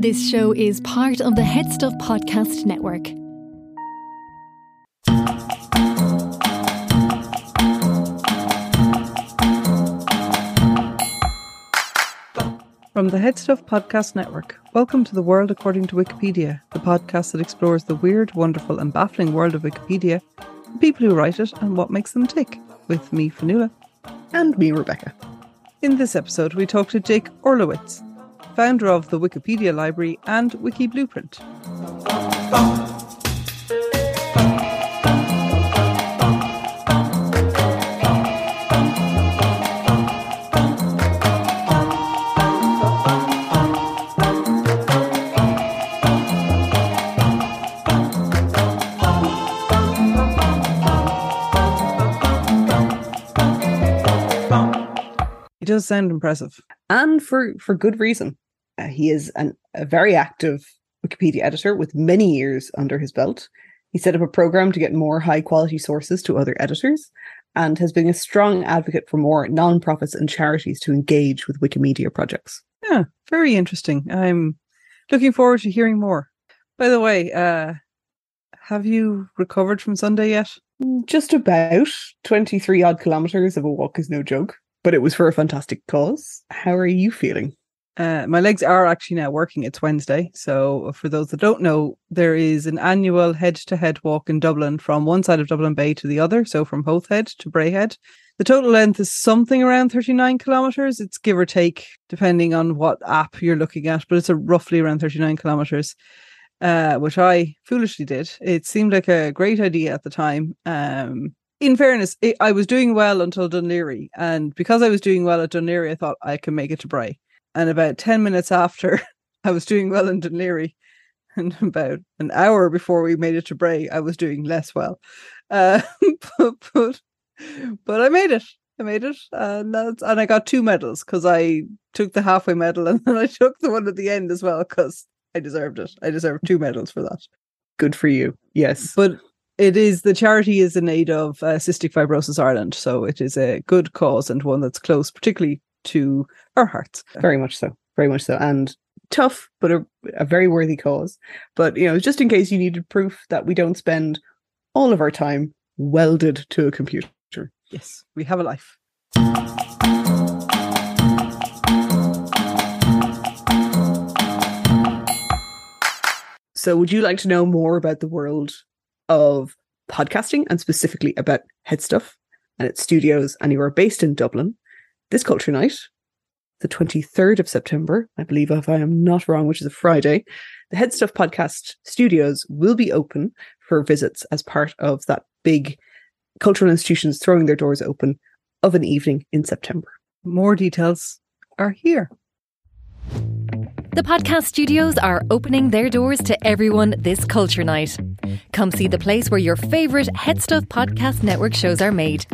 This show is part of the Head Stuff Podcast Network. From the Headstuff Podcast Network, welcome to The World According to Wikipedia, the podcast that explores the weird, wonderful, and baffling world of Wikipedia, the people who write it, and what makes them tick, with me, Fionnuala. And me, Rebecca. In this episode, we talk to Jake Orlowitz, founder of the Wikipedia Library and Wiki Blueprint. He does sound impressive. And for, for good reason. Uh, he is an, a very active Wikipedia editor with many years under his belt. He set up a program to get more high quality sources to other editors and has been a strong advocate for more nonprofits and charities to engage with Wikimedia projects. Yeah, very interesting. I'm looking forward to hearing more. By the way, uh, have you recovered from Sunday yet? Just about 23 odd kilometers of a walk is no joke, but it was for a fantastic cause. How are you feeling? Uh, my legs are actually now working. It's Wednesday. So, for those that don't know, there is an annual head to head walk in Dublin from one side of Dublin Bay to the other. So, from Howth Head to Bray Head. The total length is something around 39 kilometers. It's give or take, depending on what app you're looking at, but it's roughly around 39 kilometers, uh, which I foolishly did. It seemed like a great idea at the time. Um, in fairness, it, I was doing well until Laoghaire. And because I was doing well at Laoghaire, I thought I can make it to Bray. And about 10 minutes after I was doing well in Laoghaire, and about an hour before we made it to Bray, I was doing less well. Uh, but, but, but I made it. I made it. And, that's, and I got two medals because I took the halfway medal and then I took the one at the end as well because I deserved it. I deserved two medals for that. Good for you. Yes. But it is the charity is in aid of uh, Cystic Fibrosis Ireland. So it is a good cause and one that's close, particularly to our hearts. Very much so. Very much so. And tough, but a, a very worthy cause. But, you know, just in case you needed proof that we don't spend all of our time welded to a computer. Yes, we have a life. So, would you like to know more about the world of podcasting and specifically about Headstuff and its studios? And you are based in Dublin. This Culture Night, the 23rd of September, I believe, if I am not wrong, which is a Friday, the Headstuff podcast studios will be open for visits as part of that big cultural institutions throwing their doors open of an evening in September. More details are here. The podcast studios are opening their doors to everyone this culture night. Come see the place where your favourite Head Stuff Podcast Network shows are made.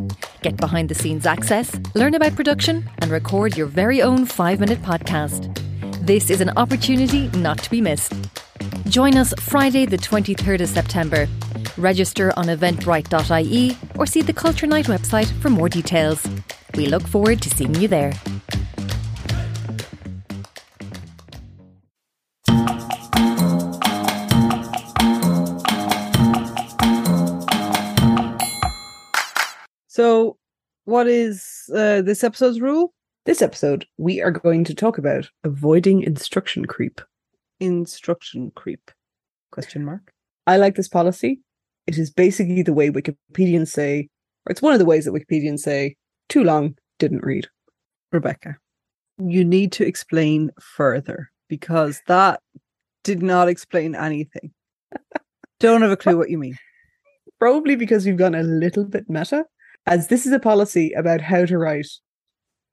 Get behind the scenes access, learn about production, and record your very own five minute podcast. This is an opportunity not to be missed. Join us Friday, the 23rd of September. Register on eventbrite.ie or see the Culture Night website for more details. We look forward to seeing you there. So, what is uh, this episode's rule? This episode, we are going to talk about avoiding instruction creep. Instruction creep? Question mark. I like this policy. It is basically the way Wikipedians say, or it's one of the ways that Wikipedians say, too long, didn't read. Rebecca, you need to explain further because that did not explain anything. Don't have a clue what you mean. Probably because we've gone a little bit meta, as this is a policy about how to write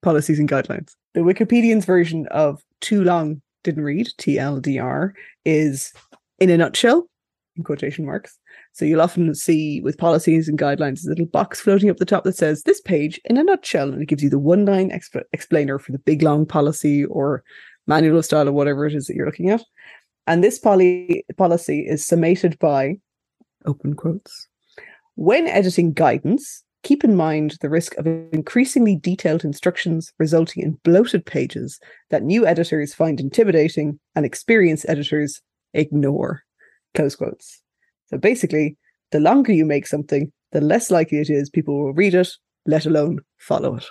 policies and guidelines. The Wikipedian's version of too long didn't read, TLDR, is in a nutshell, in quotation marks. So you'll often see with policies and guidelines a little box floating up the top that says this page in a nutshell, and it gives you the one line exp- explainer for the big long policy or manual of style or whatever it is that you're looking at. And this poly- policy is summated by open quotes. When editing guidance, keep in mind the risk of increasingly detailed instructions resulting in bloated pages that new editors find intimidating and experienced editors ignore. Close quotes. So basically, the longer you make something, the less likely it is people will read it, let alone follow it.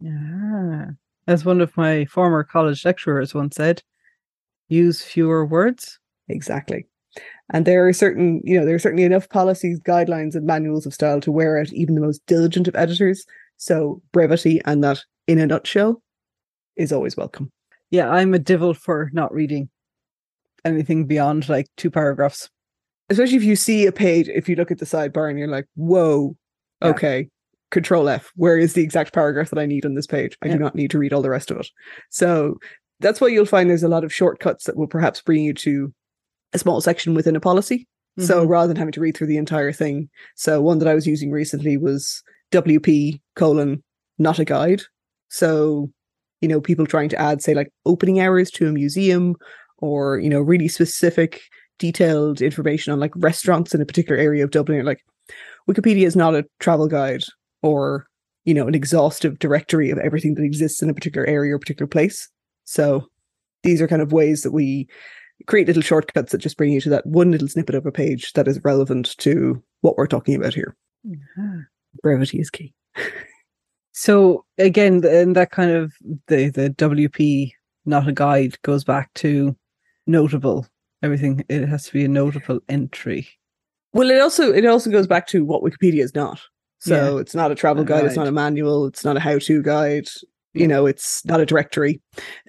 Yeah. As one of my former college lecturers once said, use fewer words. Exactly. And there are certain, you know, there are certainly enough policies, guidelines, and manuals of style to wear out even the most diligent of editors. So brevity and that in a nutshell is always welcome. Yeah, I'm a devil for not reading anything beyond like two paragraphs. Especially if you see a page, if you look at the sidebar and you're like, whoa, Yeah. okay, control F, where is the exact paragraph that I need on this page? I Yeah. do not need to read all the rest of it. So that's why you'll find there's a lot of shortcuts that will perhaps bring you to a small section within a policy. So Mhm. rather than having to read through the entire thing. So one that I was using recently was WP colon not a guide. So, you know, people trying to add, say, like opening hours to a museum or, you know, really specific, detailed information on like restaurants in a particular area of Dublin. Like, Wikipedia is not a travel guide or, you know, an exhaustive directory of everything that exists in a particular area or particular place. So these are kind of ways that we create little shortcuts that just bring you to that one little snippet of a page that is relevant to what we're talking about here. Yeah. Brevity is key. So again, and that kind of the the WP not a guide goes back to notable everything. It has to be a notable entry. Well, it also it also goes back to what Wikipedia is not. So it's not a travel guide, it's not a manual, it's not a how-to guide. You know, it's not a directory.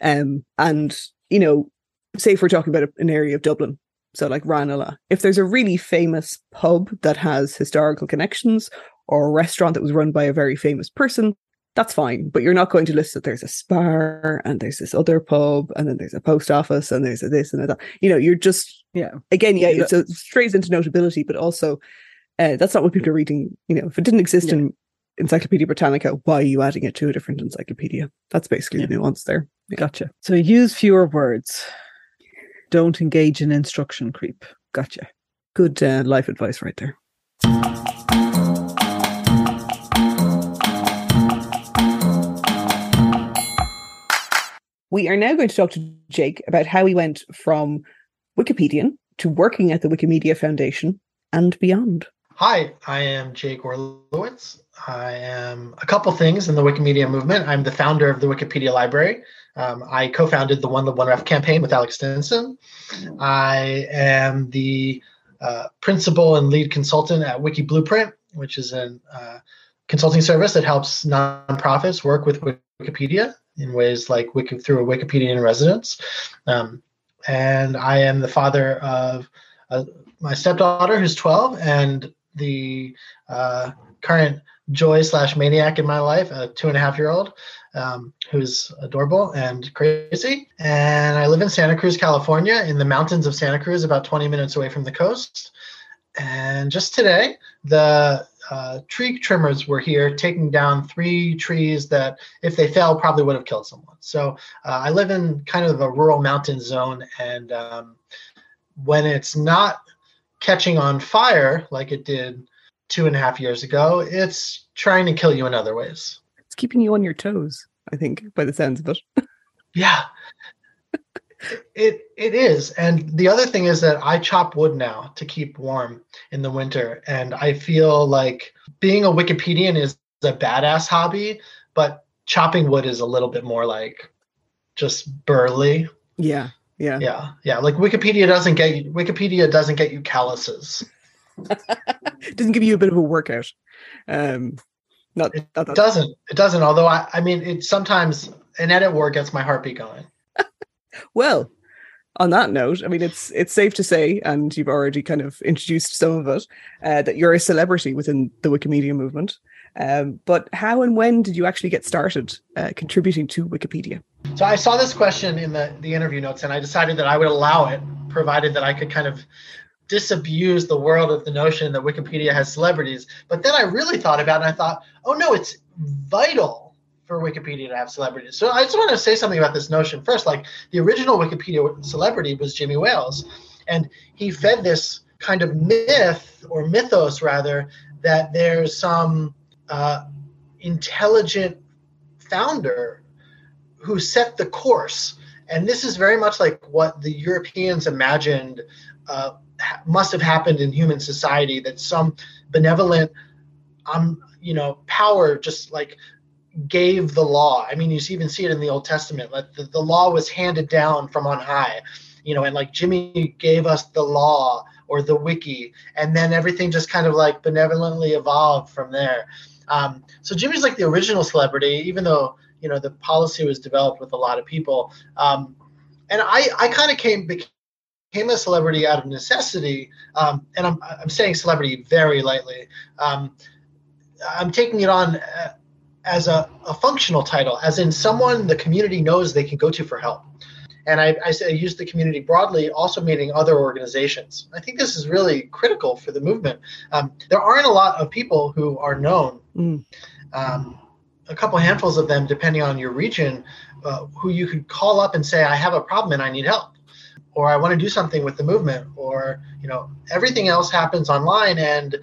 Um, and you know, say if we're talking about an area of Dublin, so like Ranelagh, if there's a really famous pub that has historical connections or a restaurant that was run by a very famous person, that's fine. But you're not going to list that there's a spar and there's this other pub and then there's a post office and there's a this and a that. You know, you're just Yeah. again, yeah, Yeah. it's a strays into notability, but also uh, that's not what people are reading. You know, if it didn't exist Yeah. in Encyclopedia Britannica, why are you adding it to a different encyclopedia? That's basically Yeah. the nuance there. Gotcha. So use fewer words. Don't engage in instruction creep. Gotcha. Good uh, life advice right there. We are now going to talk to Jake about how he went from Wikipedian to working at the Wikimedia Foundation and beyond. Hi, I am Jake Orlowitz. I am a couple things in the Wikimedia movement. I'm the founder of the Wikipedia Library. Um, I co founded the One the One Ref campaign with Alex Stinson. I am the uh, principal and lead consultant at Wiki Blueprint, which is a uh, consulting service that helps nonprofits work with Wikipedia in ways like Wiki, through a Wikipedia in residence. Um, and I am the father of uh, my stepdaughter who's 12 and the uh, current joy slash maniac in my life, a two and a half year old um, who's adorable and crazy. And I live in Santa Cruz, California, in the mountains of Santa Cruz, about 20 minutes away from the coast. And just today, the uh, tree trimmers were here taking down three trees that, if they fell, probably would have killed someone. So uh, I live in kind of a rural mountain zone, and um, when it's not catching on fire like it did two and a half years ago, it's trying to kill you in other ways. It's keeping you on your toes, I think, by the sounds of it. Yeah. It it is. And the other thing is that I chop wood now to keep warm in the winter. And I feel like being a Wikipedian is a badass hobby, but chopping wood is a little bit more like just burly. Yeah, yeah. Yeah. Yeah. Like Wikipedia doesn't get you Wikipedia doesn't get you calluses. Doesn't give you a bit of a workout. Um, not, It not that- doesn't. It doesn't. Although I, I mean, it sometimes an edit war gets my heartbeat going. Well, on that note, I mean, it's it's safe to say, and you've already kind of introduced some of it, uh, that you're a celebrity within the Wikimedia movement. Um, but how and when did you actually get started uh, contributing to Wikipedia? So I saw this question in the the interview notes, and I decided that I would allow it, provided that I could kind of disabuse the world of the notion that Wikipedia has celebrities. But then I really thought about it, and I thought, oh no, it's vital for Wikipedia to have celebrities. So I just want to say something about this notion first. Like the original Wikipedia celebrity was Jimmy Wales, and he fed this kind of myth or mythos rather that there's some uh, intelligent founder who set the course. And this is very much like what the Europeans imagined uh, must have happened in human society that some benevolent um you know power just like gave the law. I mean you even see it in the old testament like the, the law was handed down from on high you know and like jimmy gave us the law or the wiki and then everything just kind of like benevolently evolved from there. Um, so jimmy's like the original celebrity even though you know the policy was developed with a lot of people um, and i i kind of came became a celebrity out of necessity um, and I'm, I'm saying celebrity very lightly um, i'm taking it on uh, as a, a functional title as in someone the community knows they can go to for help and I, I, I use the community broadly, also meaning other organizations. I think this is really critical for the movement. Um, there aren't a lot of people who are known, mm. um, a couple handfuls of them, depending on your region, uh, who you could call up and say, I have a problem and I need help, or I want to do something with the movement, or, you know, everything else happens online and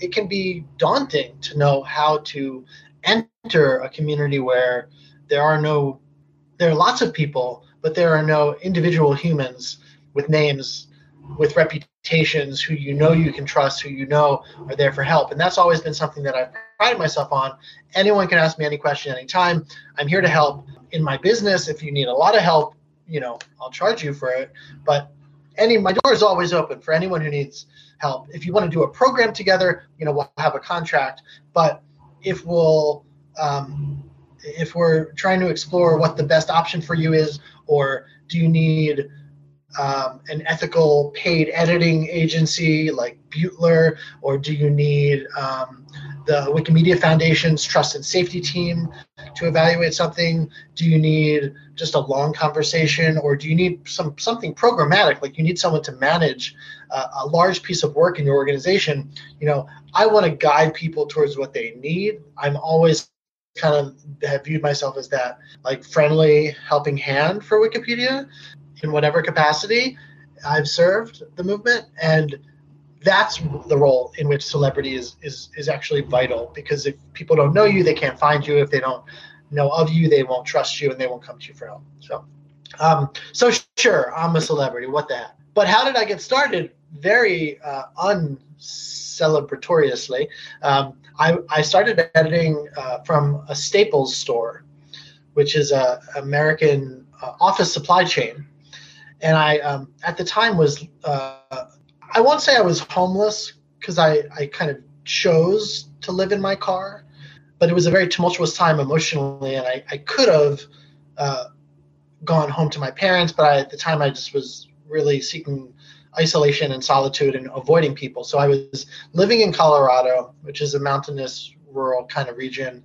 it can be daunting to know how to enter a community where there are no, there are lots of people but there are no individual humans with names, with reputations, who you know you can trust, who you know are there for help. And that's always been something that I've prided myself on. Anyone can ask me any question anytime. I'm here to help in my business. If you need a lot of help, you know, I'll charge you for it. But any my door is always open for anyone who needs help. If you want to do a program together, you know, we'll have a contract. But if we'll um, if we're trying to explore what the best option for you is, or do you need um, an ethical paid editing agency like Beutler, or do you need um, the Wikimedia Foundation's trust and safety team to evaluate something? Do you need just a long conversation, or do you need some something programmatic, like you need someone to manage uh, a large piece of work in your organization? You know, I want to guide people towards what they need. I'm always kind of have viewed myself as that like friendly helping hand for Wikipedia in whatever capacity I've served the movement and that's the role in which celebrity is is is actually vital because if people don't know you they can't find you. If they don't know of you they won't trust you and they won't come to you for help. So um so sure I'm a celebrity. What the heck? But how did I get started? Very uh, uncelebratoriously um, I, I started editing uh, from a Staples store, which is a American uh, office supply chain, and I um, at the time was uh, I won't say I was homeless because I I kind of chose to live in my car, but it was a very tumultuous time emotionally, and I I could have uh, gone home to my parents, but I, at the time I just was really seeking isolation and solitude and avoiding people. So I was living in Colorado, which is a mountainous, rural kind of region,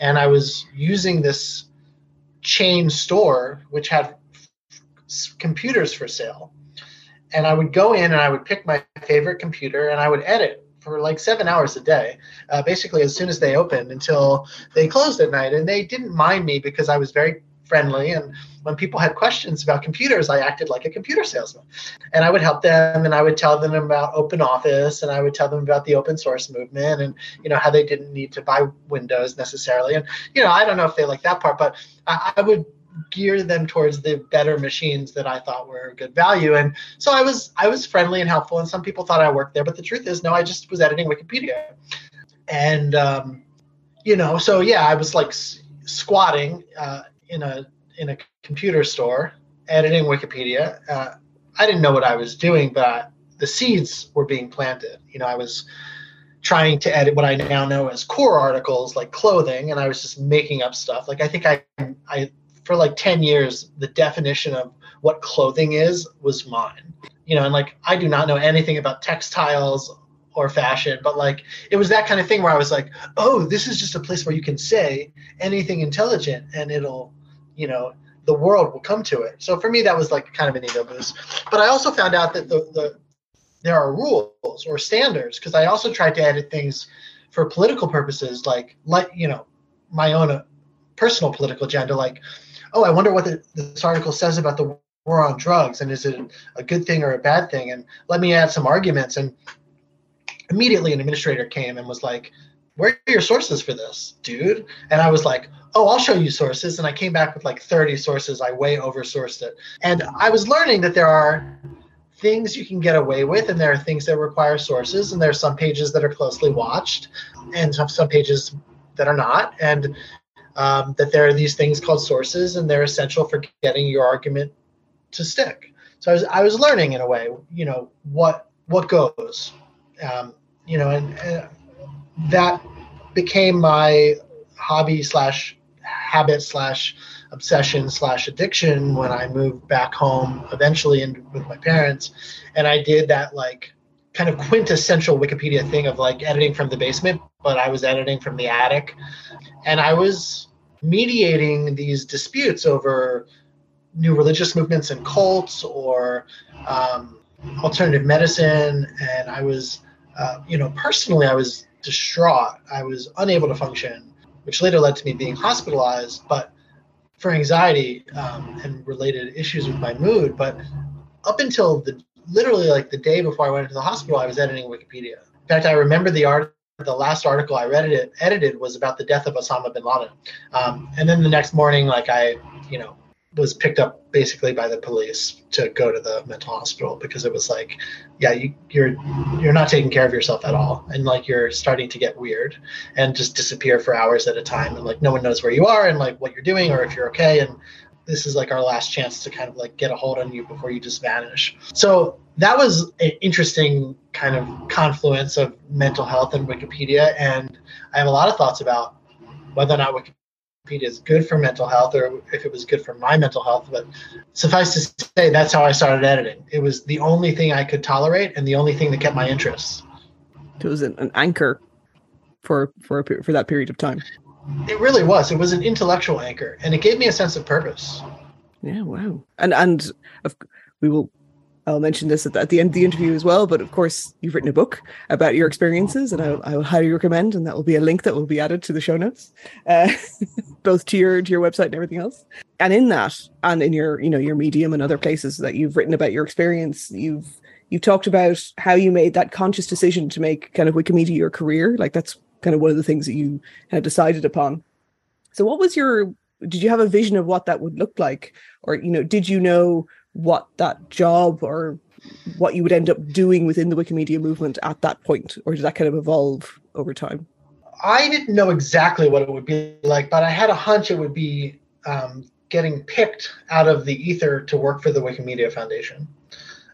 and I was using this chain store which had f- computers for sale. And I would go in and I would pick my favorite computer and I would edit for like seven hours a day, uh, basically as soon as they opened until they closed at night. And they didn't mind me because I was very friendly. And when people had questions about computers, I acted like a computer salesman. And I would help them and I would tell them about open office and I would tell them about the open source movement and, you know, how they didn't need to buy Windows necessarily. And, you know, I don't know if they like that part, but I, I would gear them towards the better machines that I thought were good value. And so I was I was friendly and helpful, and some people thought I worked there, but the truth is, no, I just was editing Wikipedia. And um, you know, so yeah, I was like s- squatting uh, in a in a computer store editing Wikipedia. Uh, I didn't know what I was doing, but the seeds were being planted. You know, I was trying to edit what I now know as core articles like clothing, and I was just making up stuff. Like I think I I for like 10 years the definition of what clothing is was mine. You know, and like I do not know anything about textiles or fashion, but like it was that kind of thing where I was like, oh, this is just a place where you can say anything intelligent and it'll you know the world will come to it. So for me, that was like kind of an ego boost. But I also found out that the, the there are rules or standards because I also tried to edit things for political purposes, like like you know my own uh, personal political agenda. Like, oh, I wonder what the, this article says about the war on drugs, and is it a good thing or a bad thing? And let me add some arguments. And immediately, an administrator came and was like, where are your sources for this, dude? And I was like, oh, I'll show you sources. And I came back with like 30 sources. I way oversourced it. And I was learning that there are things you can get away with, and there are things that require sources, and there are some pages that are closely watched, and some, some pages that are not. And um, that there are these things called sources, and they're essential for getting your argument to stick. So I was I was learning in a way, you know, what what goes, um, you know, and, and that became my hobby slash habit slash obsession slash addiction when I moved back home eventually in, with my parents. And I did that like kind of quintessential Wikipedia thing of like editing from the basement, but I was editing from the attic. And I was mediating these disputes over new religious movements and cults or um, alternative medicine. And I was, uh, you know, personally, I was distraught. I was unable to function, which later led to me being hospitalized, but for anxiety um, and related issues with my mood. But up until the literally like the day before I went into the hospital, I was editing Wikipedia. In fact, I remember the art. The last article I read it edited was about the death of Osama bin Laden, um, and then the next morning, like I, you know, was picked up basically by the police to go to the mental hospital because it was like yeah you, you're you're not taking care of yourself at all and like you're starting to get weird and just disappear for hours at a time and like no one knows where you are and like what you're doing or if you're okay and this is like our last chance to kind of like get a hold on you before you just vanish so that was an interesting kind of confluence of mental health and wikipedia and i have a lot of thoughts about whether or not wikipedia is good for mental health or if it was good for my mental health. But suffice to say, that's how I started editing. It was the only thing I could tolerate and the only thing that kept my interest. It was an, an anchor for for a, for that period of time. It really was. It was an intellectual anchor, and it gave me a sense of purpose. Yeah, wow. And and we will I'll mention this at the, at the, end of the interview as well. But of course, you've written a book about your experiences, and I, I will highly recommend. And that will be a link that will be added to the show notes, uh, both to your to your website and everything else. And in that, and in your you know your Medium and other places that you've written about your experience, you've you've talked about how you made that conscious decision to make kind of Wikimedia your career. Like that's kind of one of the things that you had decided upon. So, what was your? Did you have a vision of what that would look like, or you know, did you know? what that job or what you would end up doing within the Wikimedia movement at that point, or did that kind of evolve over time? I didn't know exactly what it would be like, but I had a hunch it would be um, getting picked out of the ether to work for the Wikimedia Foundation.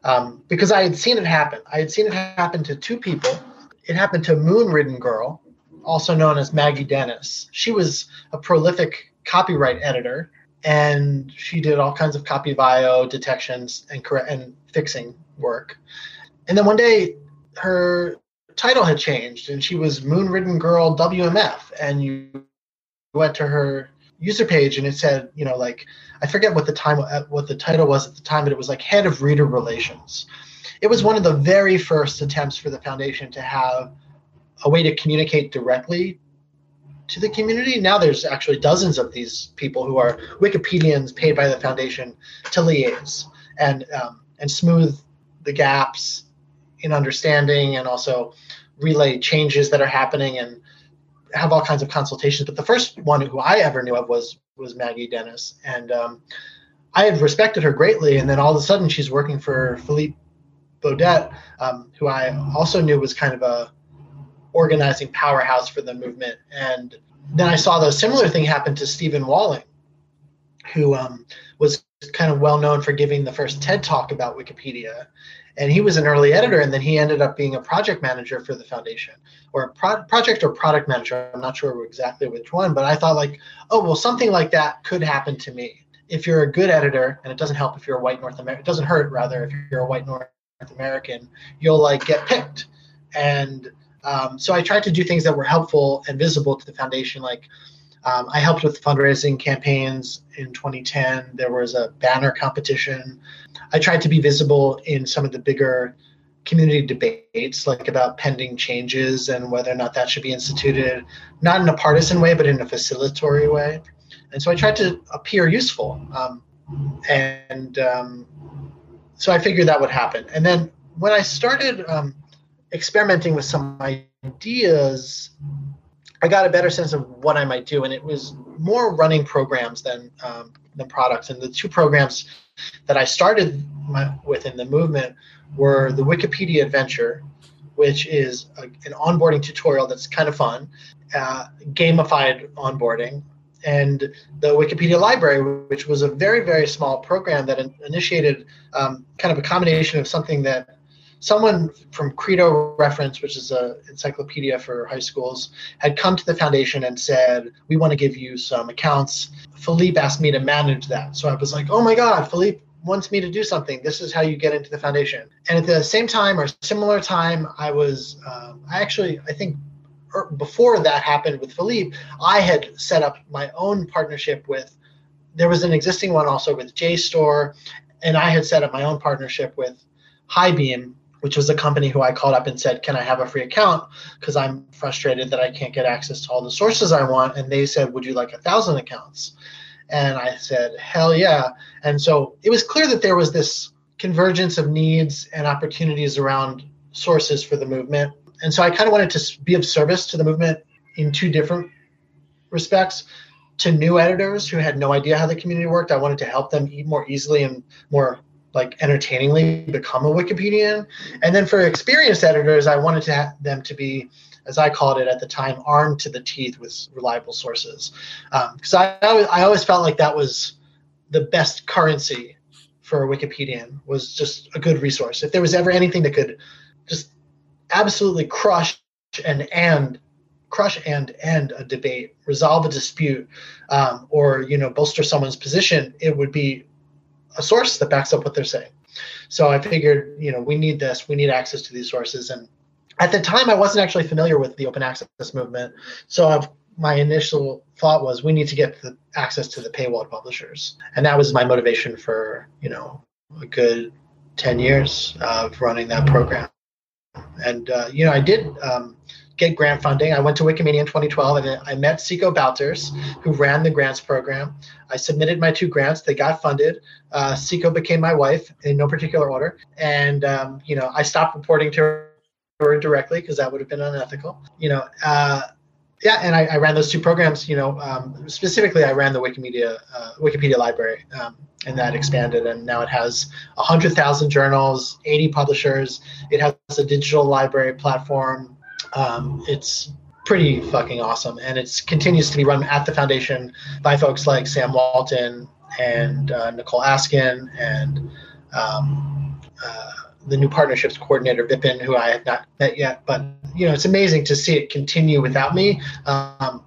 Um, because I had seen it happen. I had seen it happen to two people. It happened to Moonriddengirl, also known as Maggie Dennis. She was a prolific copyright editor and she did all kinds of copyvio detections and correct and fixing work. And then one day, her title had changed, and she was Moonriddengirl WMF, and you went to her user page and it said, you know, like I forget what the time uh, what the title was at the time, but it was like head of reader relations. It was one of the very first attempts for the foundation to have a way to communicate directly to the community. Now there's actually dozens of these people who are Wikipedians paid by the foundation to liaise and um, and smooth the gaps in understanding and also relay changes that are happening and have all kinds of consultations. But the first one who I ever knew of was was Maggie Dennis, and um, I had respected her greatly. And then all of a sudden, she's working for Philippe Beaudette, um, who I also knew was kind of a organizing powerhouse for the movement. And then I saw the similar thing happen to Stephen Walling, who um, was kind of well known for giving the first TED talk about Wikipedia. And he was an early editor, and then he ended up being a project manager for the foundation, or a pro- project or product manager. I'm not sure exactly which one, but I thought like, oh well, something like that could happen to me if you're a good editor, and it doesn't help if you're a white North American. It doesn't hurt rather if you're a white North American, you'll like get picked. And um, so I tried to do things that were helpful and visible to the foundation. Like um, I helped with fundraising campaigns in 2010. There was a banner competition. I tried to be visible in some of the bigger community debates, like about pending changes and whether or not that should be instituted, not in a partisan way, but in a facilitatory way. And so I tried to appear useful. Um, and um, so I figured that would happen. And then when I started um, experimenting with some ideas, I got a better sense of what I might do, and it was more running programs than um, than products. And the two programs that I started my, with in the movement were the Wikipedia Adventure, which is a, an onboarding tutorial that's kind of fun, uh, gamified onboarding, and the Wikipedia Library, which was a very, very small program that in- initiated um, kind of a combination of something that someone from Credo Reference, which is an encyclopedia for high schools, had come to the foundation and said, We want to give you some accounts. Philippe asked me to manage that. So I was like, Oh my God, Philippe wants me to do something. This is how you get into the foundation. And at the same time or similar time, I was, um, I actually, I think er, before that happened with Philippe, I had set up my own partnership with, there was an existing one also with JSTOR, and I had set up my own partnership with Highbeam, which was a company who I called up and said, Can I have a free account? Because I'm frustrated that I can't get access to all the sources I want. And they said, Would you like a thousand accounts? And I said, hell yeah. And so it was clear that there was this convergence of needs and opportunities around sources for the movement. And so I kind of wanted to be of service to the movement in two different respects. To new editors who had no idea how the community worked, I wanted to help them eat more easily and more like entertainingly become a Wikipedian. And then for experienced editors, I wanted to them to be as I called it at the time, armed to the teeth with reliable sources. Because um, I, I always felt like that was the best currency for a Wikipedian was just a good resource. If there was ever anything that could just absolutely crush and and crush and end a debate, resolve a dispute, um, or you know bolster someone's position, it would be a source that backs up what they're saying. So I figured, you know, we need this. We need access to these sources, and at the time, I wasn't actually familiar with the open access movement. So I've, my initial thought was we need to get the access to the paywall publishers. And that was my motivation for, you know, a good 10 years of running that program. And, uh, you know, I did um, get grant funding. I went to Wikimedia in 2012 and I met Siko Bouterse, who ran the grants program. I submitted my two grants. They got funded. Uh, Siko became my wife in no particular order. And, um, you know, I stopped reporting to her her directly because that would have been unethical. You know, uh, yeah, and I, I, ran those two programs. You know, um, specifically, I ran the Wikimedia uh, Wikipedia library, um, and that expanded, and now it has hundred thousand journals, eighty publishers. It has a digital library platform. Um, it's pretty fucking awesome, and it continues to be run at the foundation by folks like Sam Walton and uh, Nicole Askin and. Um, uh, the new partnerships coordinator Vipin, who I have not met yet. But you know, it's amazing to see it continue without me. Um,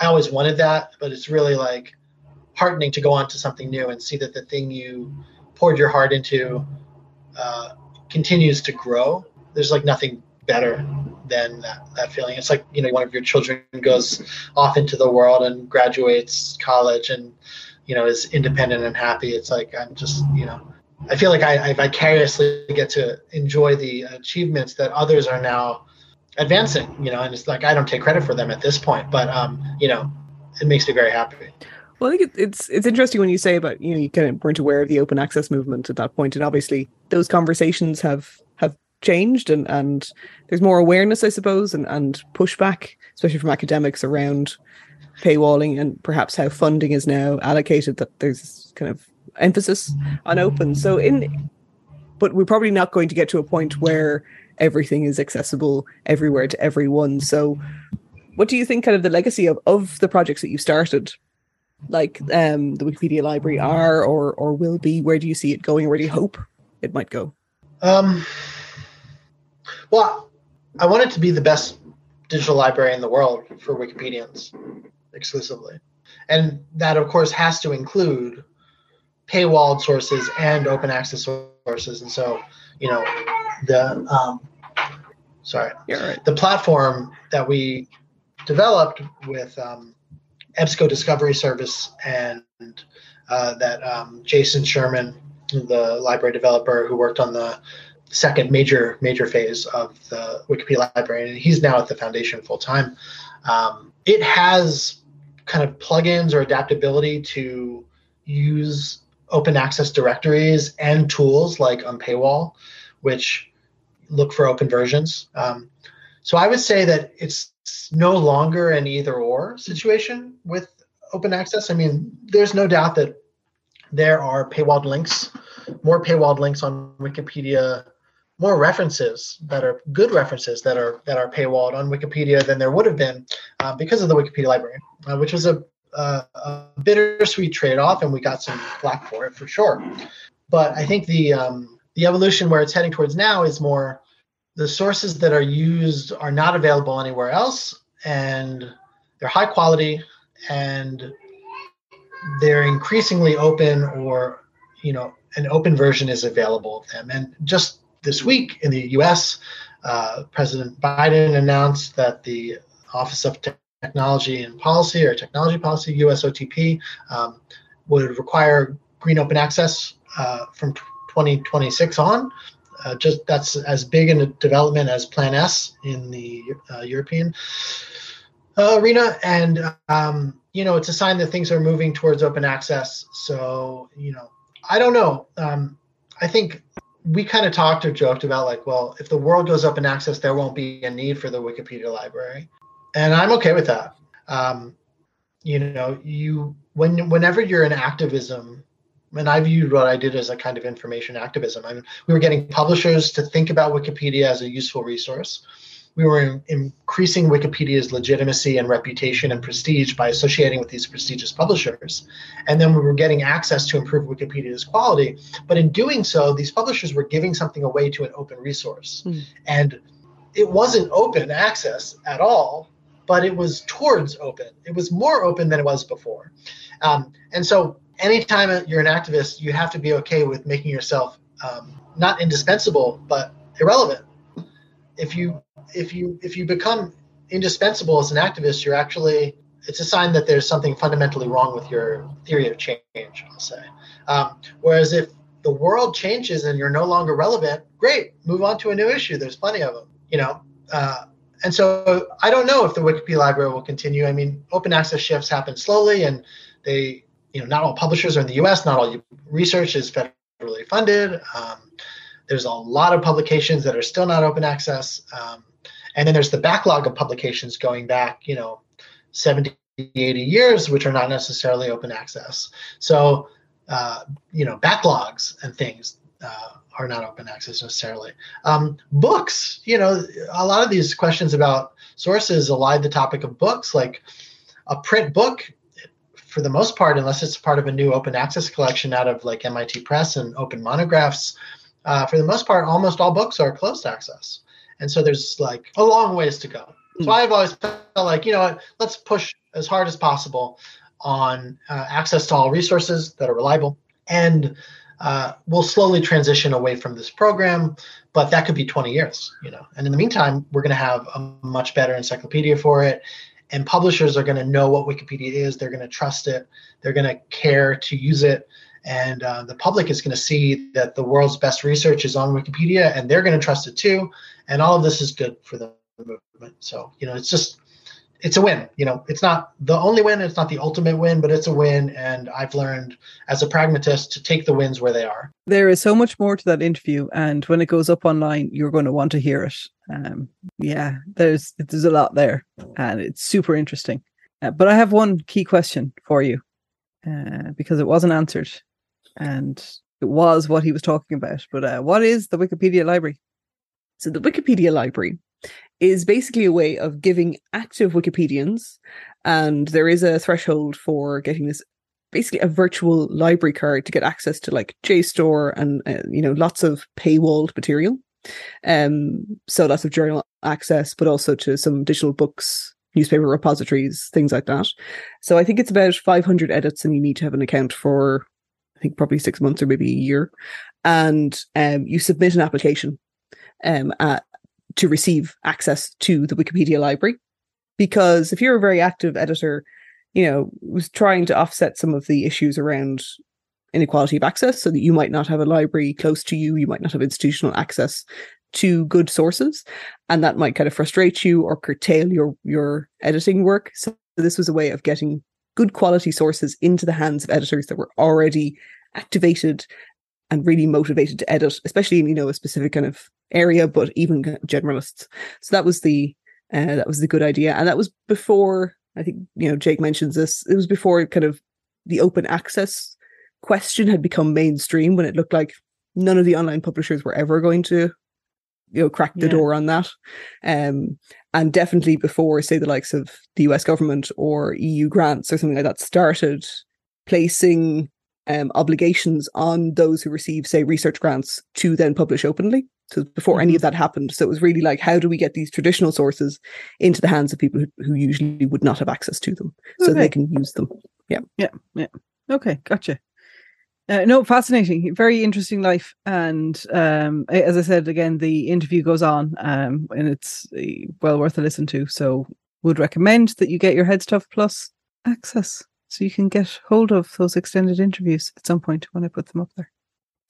I always wanted that, but it's really like heartening to go on to something new and see that the thing you poured your heart into uh, continues to grow. There's like nothing better than that, that feeling. It's like, you know, one of your children goes off into the world and graduates college and, you know, is independent and happy. It's like, I'm just, you know, I feel like I, I vicariously get to enjoy the achievements that others are now advancing, you know, and it's like I don't take credit for them at this point, but um, you know, it makes me very happy. Well, I think it's it's interesting when you say about you know you kind of weren't aware of the open access movement at that point, and obviously those conversations have have changed, and and there's more awareness, I suppose, and and pushback, especially from academics around paywalling and perhaps how funding is now allocated. That there's kind of emphasis on open. So in, but we're probably not going to get to a point where everything is accessible everywhere to everyone. So what do you think kind of the legacy of, of the projects that you started like um, the Wikipedia library are or or will be? Where do you see it going? Where do you hope it might go? Um, well, I want it to be the best digital library in the world for Wikipedians exclusively, and that of course has to include paywalled sources and open access sources. And so, you know, the um, sorry, right. the platform that we developed with um, EBSCO Discovery Service and uh, that um, Jason Sherman, the library developer who worked on the second major major phase of the Wikipedia library, and he's now at the foundation full time. Um, it has kind of plugins or adaptability to use open access directories and tools like Unpaywall, which look for open versions. Um, so I would say that it's no longer an either or situation with open access. I mean, there's no doubt that there are paywalled links, more paywalled links on Wikipedia, more references that are good references that are that are paywalled on Wikipedia than there would have been uh, because of the Wikipedia library, uh, which was a, a, a bittersweet trade-off, and we got some flack for it for sure. But I think the um, the evolution where it's heading towards now is more the sources that are used are not available anywhere else and they're high quality and they're increasingly open or you know an open version is available of them and just this week in the us uh, president biden announced that the office of technology and policy or technology policy usotp um, would require green open access uh, from 2026 on uh, just that's as big in a development as Plan S in the uh, European uh, arena, and um, you know it's a sign that things are moving towards open access. So you know, I don't know. Um, I think we kind of talked or joked about like, well, if the world goes up in access, there won't be a need for the Wikipedia library, and I'm okay with that. Um, you know, you when whenever you're in activism and I viewed what I did as a kind of information activism. I mean, we were getting publishers to think about Wikipedia as a useful resource. We were in, increasing Wikipedia's legitimacy and reputation and prestige by associating with these prestigious publishers. And then we were getting access to improve Wikipedia's quality. But in doing so, these publishers were giving something away to an open resource. Mm. And it wasn't open access at all, but it was towards open. It was more open than it was before. Um, and so anytime you're an activist, you have to be okay with making yourself um, not indispensable but irrelevant. If you if you if you become indispensable as an activist, you're actually it's a sign that there's something fundamentally wrong with your theory of change. I'll say. Um, whereas if the world changes and you're no longer relevant, great, move on to a new issue. There's plenty of them, you know. Uh, and so I don't know if the Wikipedia library will continue. I mean, open access shifts happen slowly, and they you know, not all publishers are in the U.S. Not all research is federally funded. Um, there's a lot of publications that are still not open access, um, and then there's the backlog of publications going back, you know, 70, 80 years, which are not necessarily open access. So, uh, you know, backlogs and things uh, are not open access necessarily. Um, books, you know, a lot of these questions about sources allied the topic of books, like a print book for the most part, unless it's part of a new open access collection out of like MIT Press and Open Monographs, uh, for the most part, almost all books are closed access. And so there's like a long ways to go. So hmm. I've always felt like, you know what, let's push as hard as possible on uh, access to all resources that are reliable. And uh, we'll slowly transition away from this program, but that could be 20 years, you know. And in the meantime, we're going to have a much better encyclopedia for it and publishers are going to know what wikipedia is they're going to trust it they're going to care to use it and uh, the public is going to see that the world's best research is on wikipedia and they're going to trust it too and all of this is good for the movement so you know it's just it's a win. You know, it's not the only win, it's not the ultimate win, but it's a win. And I've learned as a pragmatist to take the wins where they are. There is so much more to that interview, and when it goes up online, you're going to want to hear it. Um, yeah, there's there's a lot there, and it's super interesting. Uh, but I have one key question for you, uh, because it wasn't answered, and it was what he was talking about. But uh, what is the Wikipedia library? So the Wikipedia library is basically a way of giving active Wikipedians, and there is a threshold for getting this basically a virtual library card to get access to like JSTOR and uh, you know lots of paywalled material. Um, so lots of journal access, but also to some digital books, newspaper repositories, things like that. So I think it's about 500 edits, and you need to have an account for I think probably six months or maybe a year, and um, you submit an application um, at to receive access to the Wikipedia library. Because if you're a very active editor, you know, was trying to offset some of the issues around inequality of access so that you might not have a library close to you, you might not have institutional access to good sources, and that might kind of frustrate you or curtail your your editing work. So this was a way of getting good quality sources into the hands of editors that were already activated and really motivated to edit, especially in you know a specific kind of area, but even generalists. So that was the Uh, that was the good idea, and that was before I think you know Jake mentions this. It was before kind of the open access question had become mainstream when it looked like none of the online publishers were ever going to you know crack the Yeah. door on that um and definitely before say the likes of the US government or EU grants or something like that started placing um, obligations on those who receive say research grants to then publish openly so before any of that happened so it was really like how do we get these traditional sources into the hands of people who, who usually would not have access to them so Okay. they can use them Yeah, yeah, yeah. Okay, gotcha. Uh, no, fascinating, very interesting life, and um, as I said again, the interview goes on, um, and it's uh, well worth a listen to. So, would recommend that you get your Head Stuff Plus access, so you can get hold of those extended interviews at some point when I put them up there.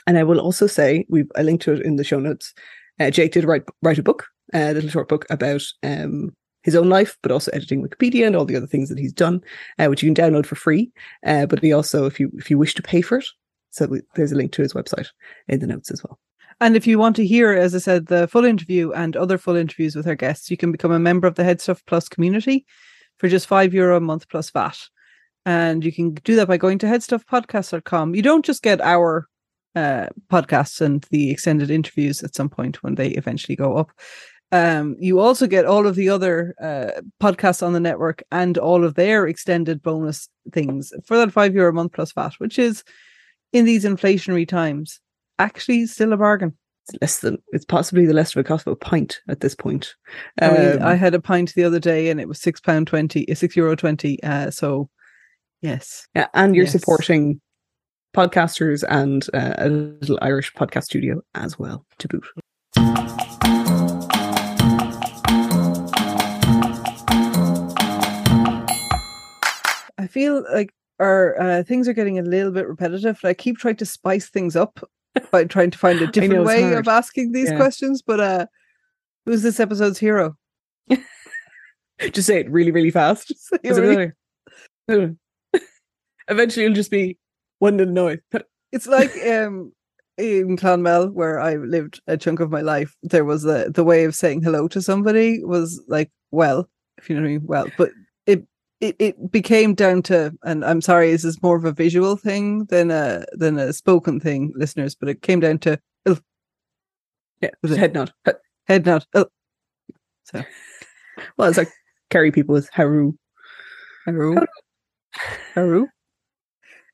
And I will also say we've a link to it in the show notes. Uh, Jake did write write a book, a little short book about um, his own life, but also editing Wikipedia and all the other things that he's done, uh, which you can download for free. Uh, but he also, if you if you wish to pay for it, so there's a link to his website in the notes as well. And if you want to hear, as I said, the full interview and other full interviews with our guests, you can become a member of the Headstuff Plus community for just five euro a month plus VAT. And you can do that by going to headstuffpodcast.com. You don't just get our uh, podcasts and the extended interviews at some point when they eventually go up. Um, you also get all of the other uh, podcasts on the network and all of their extended bonus things for that five euro a month plus VAT, which is in these inflationary times actually still a bargain. It's less than it's possibly the less of a cost of a pint at this point. I, mean, Um, I had a pint the other day and it was six pound twenty, uh, six euro twenty. Uh, so yes, Yeah, and you're Yes. supporting podcasters and uh, a little Irish podcast studio as well to boot. I feel like our uh, things are getting a little bit repetitive. I keep trying to spice things up by trying to find a different know, way hard. of asking these Yeah. questions. But uh, who's this episode's hero? Just say it really, really fast. Know what Eventually, it'll just be one little noise. It's like um in Clonmel, where I lived a chunk of my life, there was the the way of saying hello to somebody was like well, if you know what I mean, well, but it it, it became down to and I'm sorry, this is more of a visual thing than a than a spoken thing, listeners, but it came down to oh. Yeah, Was head nod. head nod. Oh, Well, it's like carry people with Haru. Haru. Haru.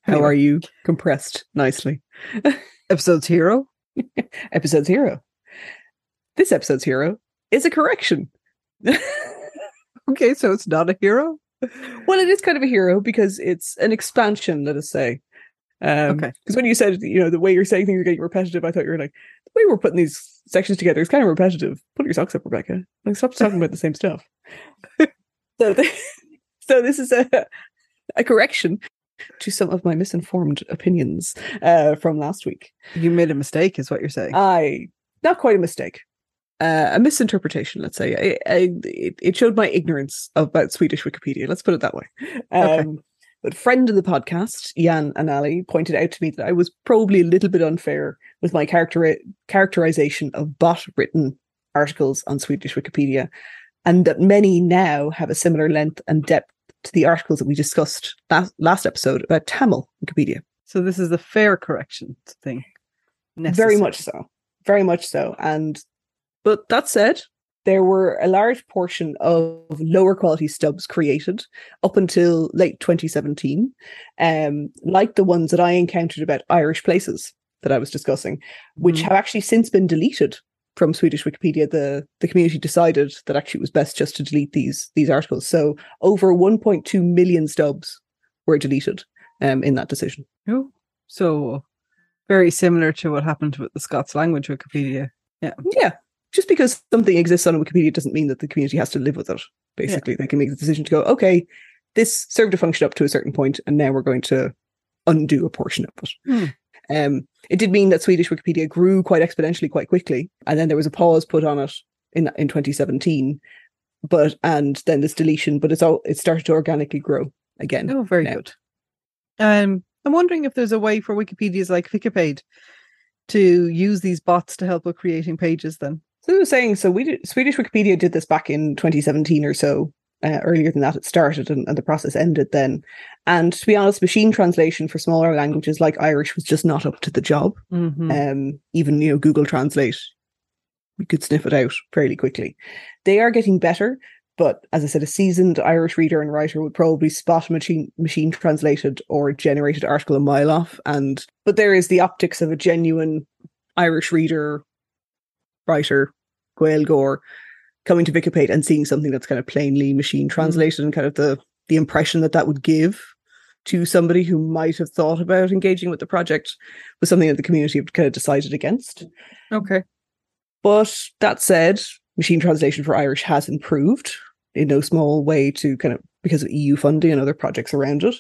How Anyway. are you? Compressed nicely. Episode's hero. Episode's hero. This episode's hero is a correction. Okay, so it's not a hero. Well, it is kind of a hero because it's an expansion, let us say. Um, Okay. Because when you said, you know, the way you're saying things are getting repetitive, I thought you were like, the way we're putting these sections together is kind of repetitive. Put your socks up, Rebecca. Like, stop talking about the same stuff. so, th- so this is a, a correction to some of my misinformed opinions uh, from last week. You made a mistake, is what you're saying. I not quite a mistake, uh, a misinterpretation. Let's say I, I, it, it showed my ignorance about Swedish Wikipedia. Let's put it that way. Um, Okay. But friend of the podcast, Jan Ainali, pointed out to me that I was probably a little bit unfair with my character characterization of bot-written articles on Swedish Wikipedia, and that many now have a similar length and depth to the articles that we discussed last, last episode about Tamil Wikipedia. So this is a fair correction thing. Very much so. Very much so. And but that said, there were a large portion of lower quality stubs created up until late 2017, um, like the ones that I encountered about Irish places that I was discussing, which Mhm. have actually since been deleted from Swedish Wikipedia. The the community decided that actually it was best just to delete these these articles. So over 1.2 million stubs were deleted um, in that decision. Oh, so very similar to what happened with the Scots language Wikipedia. Yeah. Yeah. Just because something exists on Wikipedia doesn't mean that the community has to live with it. Basically, they can make the decision to go, okay, this served a function up to a certain point, and now we're going to undo a portion of it. Hmm. Um, it did mean that Swedish Wikipedia grew quite exponentially quite quickly, and then there was a pause put on it in in 2017. But and then this deletion, but it's all it started to organically grow again. Oh, very Yeah. good. Um, I'm wondering if there's a way for Wikipedia's like Vicipéid to use these bots to help with creating pages. Then So I was saying, so we did, Swedish Wikipedia did this back in 2017 or so. Uh, earlier than that, it started and, and the process ended then. And to be honest, machine translation for smaller languages like Irish was just not up to the job. Mhm. Um, even you know Google Translate, we could sniff it out fairly quickly. They are getting better, but as I said, a seasoned Irish reader and writer would probably spot a machine machine translated or generated article a mile off. And but there is the optics of a genuine Irish reader, writer, Gaeilgeoir, coming to Vicipéid and seeing something that's kind of plainly machine translated mm. and kind of the the impression that that would give to somebody who might have thought about engaging with the project was something that the community had kind of decided against. Okay. But that said, machine translation for Irish has improved in no small way to kind of because of EU funding and other projects around it.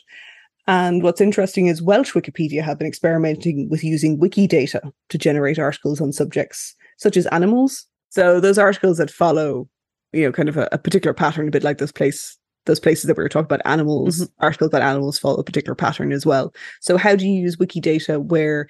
And what's interesting is Welsh Wikipedia have been experimenting with using Wikidata to generate articles on subjects such as animals. So those articles that follow, you know, kind of a, a particular pattern, a bit like those place those places that we were talking about animals, Mhm. articles about animals follow a particular pattern as well. So how do you use Wikidata where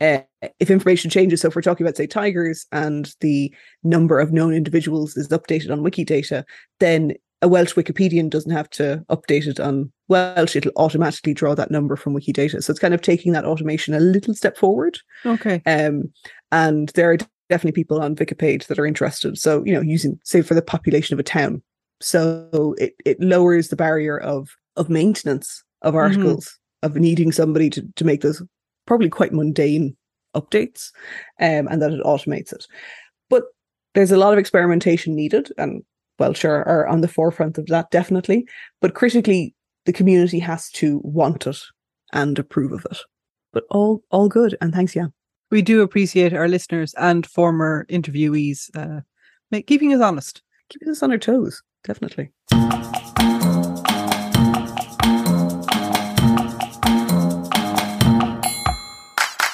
uh, if information changes, so if we're talking about say tigers and the number of known individuals is updated on Wikidata, then a Welsh Wikipedian doesn't have to update it on Welsh; it'll automatically draw that number from Wikidata. So it's kind of taking that automation a little step forward. Okay. Um, and there are definitely people on Vicipéid that are interested. So you know, using say for the population of a town, so it it lowers the barrier of of maintenance of articles of needing somebody to to make those probably quite mundane updates, um, and that it automates it. But there's a lot of experimentation needed, and Welsh are, are on the forefront of that definitely. But critically, the community has to want it and approve of it. But all all good, and thanks, yeah. We do appreciate our listeners and former interviewees uh, keeping us honest. keeping us on our toes, definitely.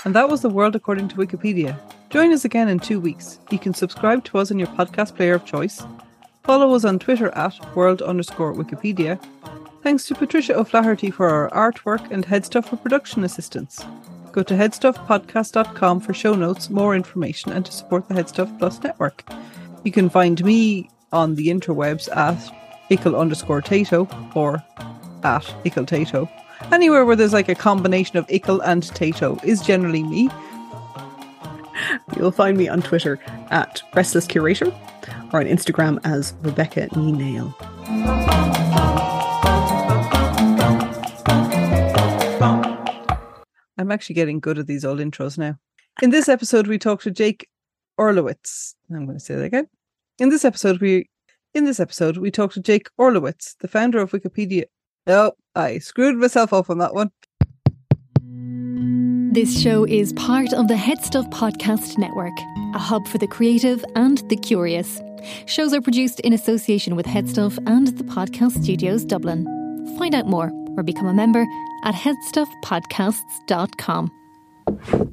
And that was the world according to Wikipedia. Join us again in two weeks. You can subscribe to us in your podcast player of choice. Follow us on Twitter at world underscore Wikipedia. Thanks to Patricia O'Flaherty for our artwork and Headstuff for production assistance. Go to headstuffpodcast.com for show notes, more information, and to support the Headstuff Plus network. You can find me on the interwebs at ickle underscore Tayto or at ickle Tayto. Anywhere where there's like a combination of ickle and Tayto is generally me. You'll find me on Twitter at Restless Curator or on Instagram as Rebecca E. I'm actually getting good at these old intros now. In this episode, we talked to Jake Orlowitz. I'm going to say that again. In this episode, we in this episode we talked to Jake Orlowitz, the founder of Wikipedia. Oh, I screwed myself up on that one. This show is part of the Head Stuff Podcast Network, a hub for the creative and the curious. Shows are produced in association with Headstuff and the Podcast Studios Dublin. Find out more or become a member at headstuffpodcasts.com.